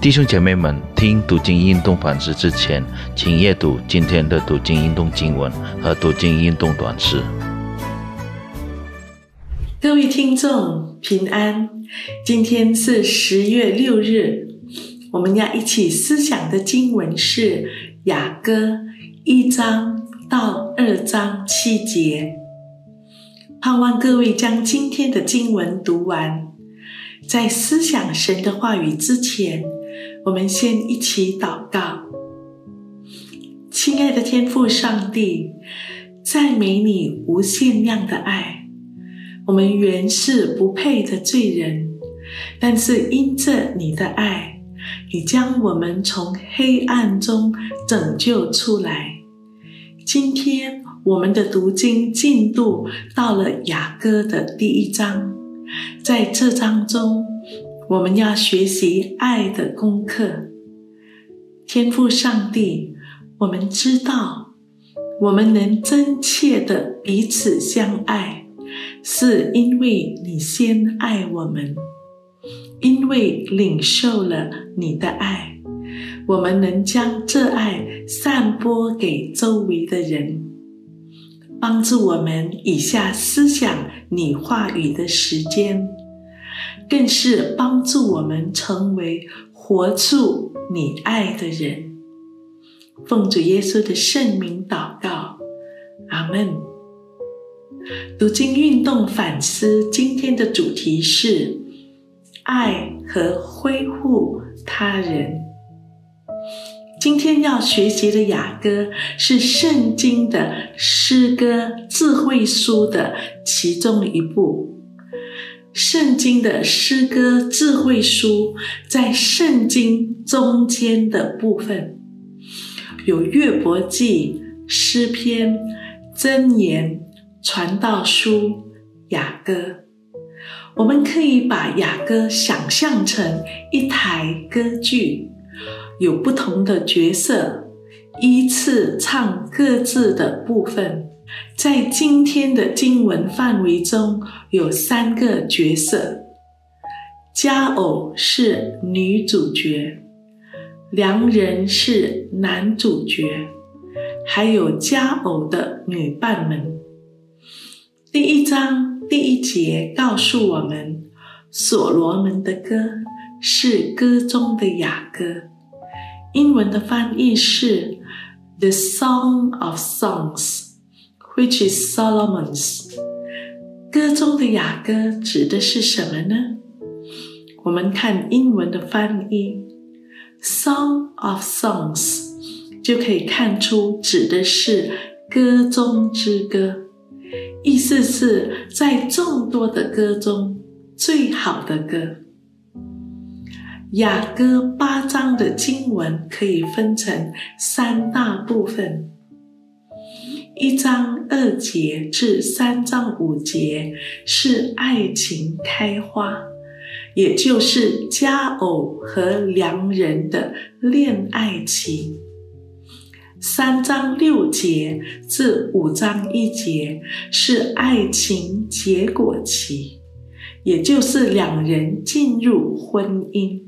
弟兄姐妹们，听读经运动反思之前，请阅读今天的读经运动经文和读经运动短诗。各位听众平安，今天是十月六日，我们要一起思想的经文是雅歌一章到二章七节。盼望各位将今天的经文读完，在思想神的话语之前，我们先一起祷告。亲爱的天父上帝，赞美你无限量的爱。我们原是不配的罪人，但是因着你的爱，你将我们从黑暗中拯救出来。今天我们的读经进度到了雅歌的第一章，在这章中，我们要学习爱的功课。天父上帝，我们知道，我们能真切的彼此相爱。是因为你先爱我们，因为领受了你的爱，我们能将这爱散播给周围的人，帮助我们以下思想你话语的时间，更是帮助我们成为活出你爱的人。奉主耶稣的圣名祷告，阿门。读经运动反思，今天的主题是爱和恢复他人。今天要学习的雅歌是圣经的诗歌智慧书的其中一部。圣经的诗歌智慧书在圣经中间的部分，有约伯记、诗篇、箴言。传道书雅歌，我们可以把雅歌想象成一台歌剧，有不同的角色，依次唱各自的部分。在今天的经文范围中，有三个角色：佳偶是女主角，良人是男主角，还有佳偶的女伴们。第一章第一节告诉我们，所罗门的歌是歌中的雅歌。英文的翻译是 "The Song of Songs", which is Solomon's。歌中的雅歌指的是什么呢？我们看英文的翻译 "Song of Songs" 就可以看出指的是歌中之歌。意思是在众多的歌中最好的歌。雅歌八章的经文可以分成三大部分：一章二节至三章五节是爱情开花，也就是佳偶和良人的恋爱期。三章六节至五章一节是爱情结果期，也就是两人进入婚姻。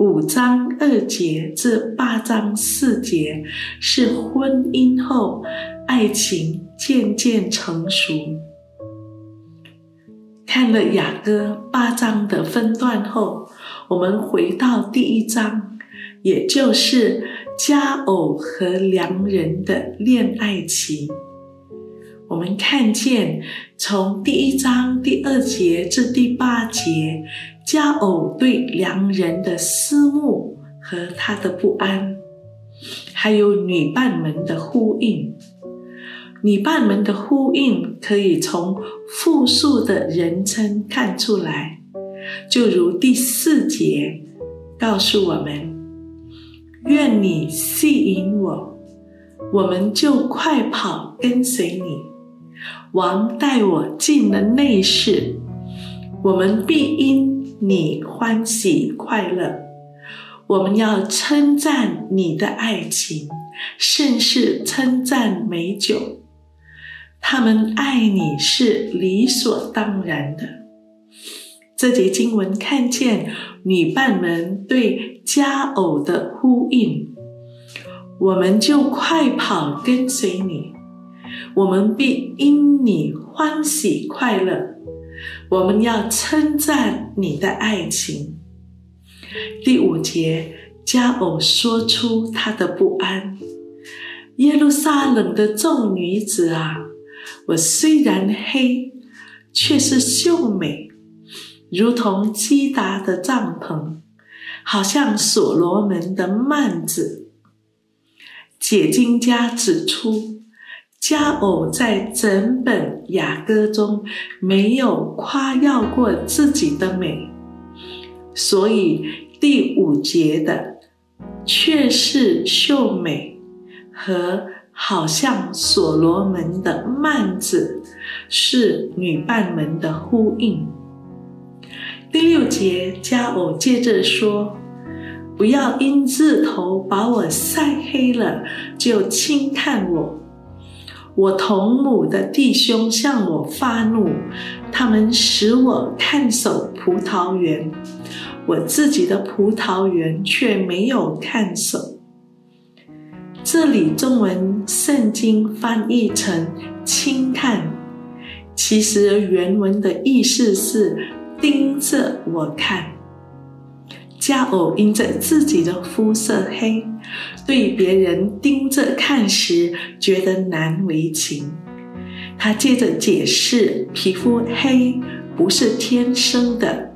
五章二节至八章四节是婚姻后爱情渐渐成熟。看了雅歌八章的分段后，我们回到第一章，也就是。佳偶和良人的恋爱情，我们看见从第一章第二节至第八节，佳偶对良人的思慕和他的不安，还有女伴们的呼应。女伴们的呼应可以从复数的人称看出来，就如第四节告诉我们。愿你吸引我，我们就快跑跟随你。王带我进了内室，我们必因你欢喜快乐。我们要称赞你的爱情，甚是称赞美酒。他们爱你是理所当然的。这节经文看见女伴们对佳偶的呼应，我们就快跑跟随你，我们必因你欢喜快乐。我们要称赞你的爱情。第五节，加偶说出他的不安：耶路撒冷的众女子啊，我虽然黑，却是秀美。如同基达的帐篷，好像所罗门的幔子。解经家指出，佳偶在整本雅歌中没有夸耀过自己的美，所以第五节的却是秀美和好像所罗门的曼子，是女伴们的呼应。第六节，佳偶接着说：“不要因日头把我晒黑了，就轻看我。我同母的弟兄向我发怒，他们使我看守葡萄园，我自己的葡萄园却没有看守。”这里中文圣经翻译成“轻看”，其实原文的意思是。盯着我看，佳偶因着自己的肤色黑，对别人盯着看时觉得难为情。他接着解释，皮肤黑不是天生的，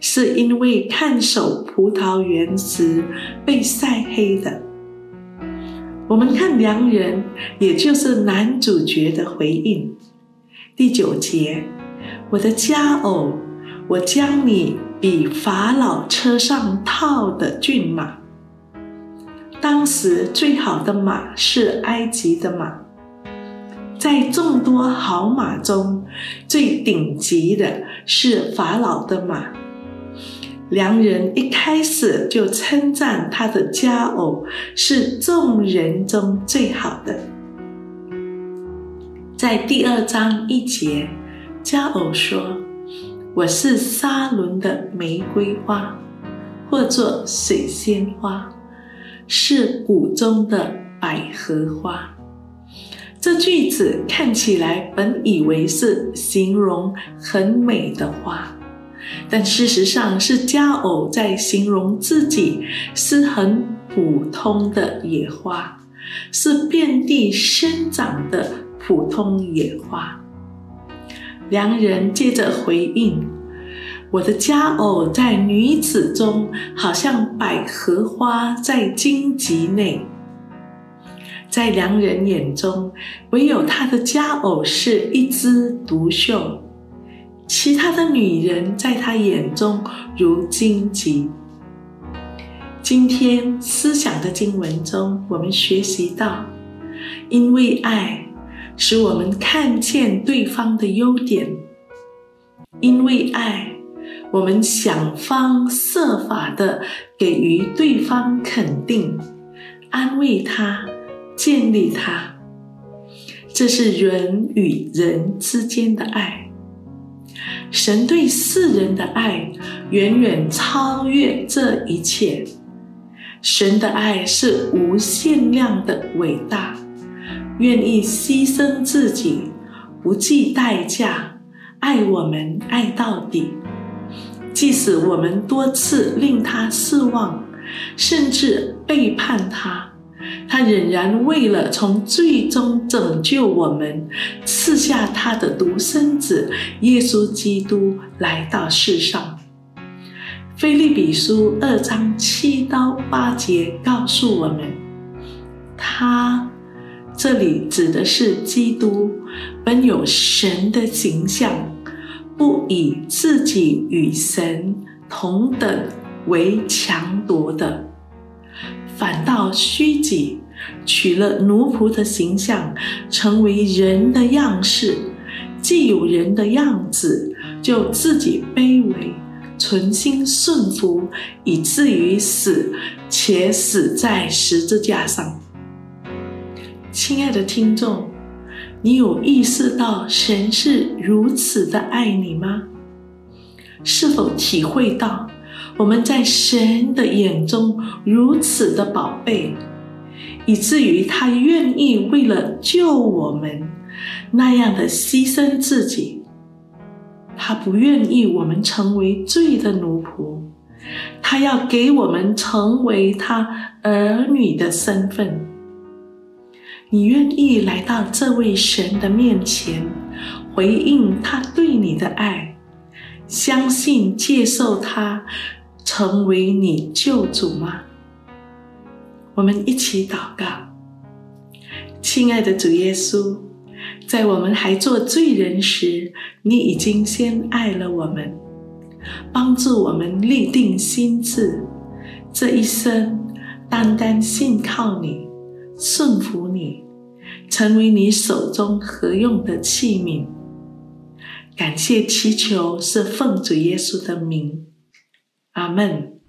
是因为看守葡萄园时被晒黑的。我们看良人，也就是男主角的回应。第九节，我的佳偶。我将你比法老车上套的骏马。当时最好的马是埃及的马，在众多好马中，最顶级的是法老的马。良人一开始就称赞他的佳偶是众人中最好的。在第二章一节，佳偶说。我是沙伦的玫瑰花，或作水仙花，是谷中的百合花。这句子看起来本以为是形容很美的花，但事实上是佳偶在形容自己是很普通的野花，是遍地生长的普通野花。良人接着回应：“我的佳偶在女子中，好像百合花在荆棘内。在良人眼中，唯有他的佳偶是一枝独秀，其他的女人在他眼中如荆棘。”今天思想的经文中，我们学习到，因为爱。使我们看见对方的优点，因为爱，我们想方设法的给予对方肯定，安慰他，建立他。这是人与人之间的爱。神对世人的爱远远超越这一切。神的爱是无限量的伟大。愿意牺牲自己，不计代价爱我们，爱到底。即使我们多次令他失望，甚至背叛他，他仍然为了从最终拯救我们，赐下他的独生子耶稣基督来到世上。菲利比书二章七到八节告诉我们，他。这里指的是基督本有神的形象，不以自己与神同等为强夺的，反倒虚己，取了奴仆的形象，成为人的样式。既有人的样子，就自己卑微，存心顺服，以至于死，且死在十字架上。亲爱的听众，你有意识到神是如此的爱你吗？是否体会到我们在神的眼中如此的宝贝，以至于他愿意为了救我们那样的牺牲自己。他不愿意我们成为罪的奴仆，他要给我们成为他儿女的身份。你愿意来到这位神的面前，回应他对你的爱，相信接受他成为你救主吗？我们一起祷告，亲爱的主耶稣，在我们还做罪人时，你已经先爱了我们，帮助我们立定心志，这一生单单信靠你。顺服你，成为你手中合用的器皿。感谢祈求是奉主耶稣的名，阿门。